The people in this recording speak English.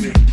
screaming.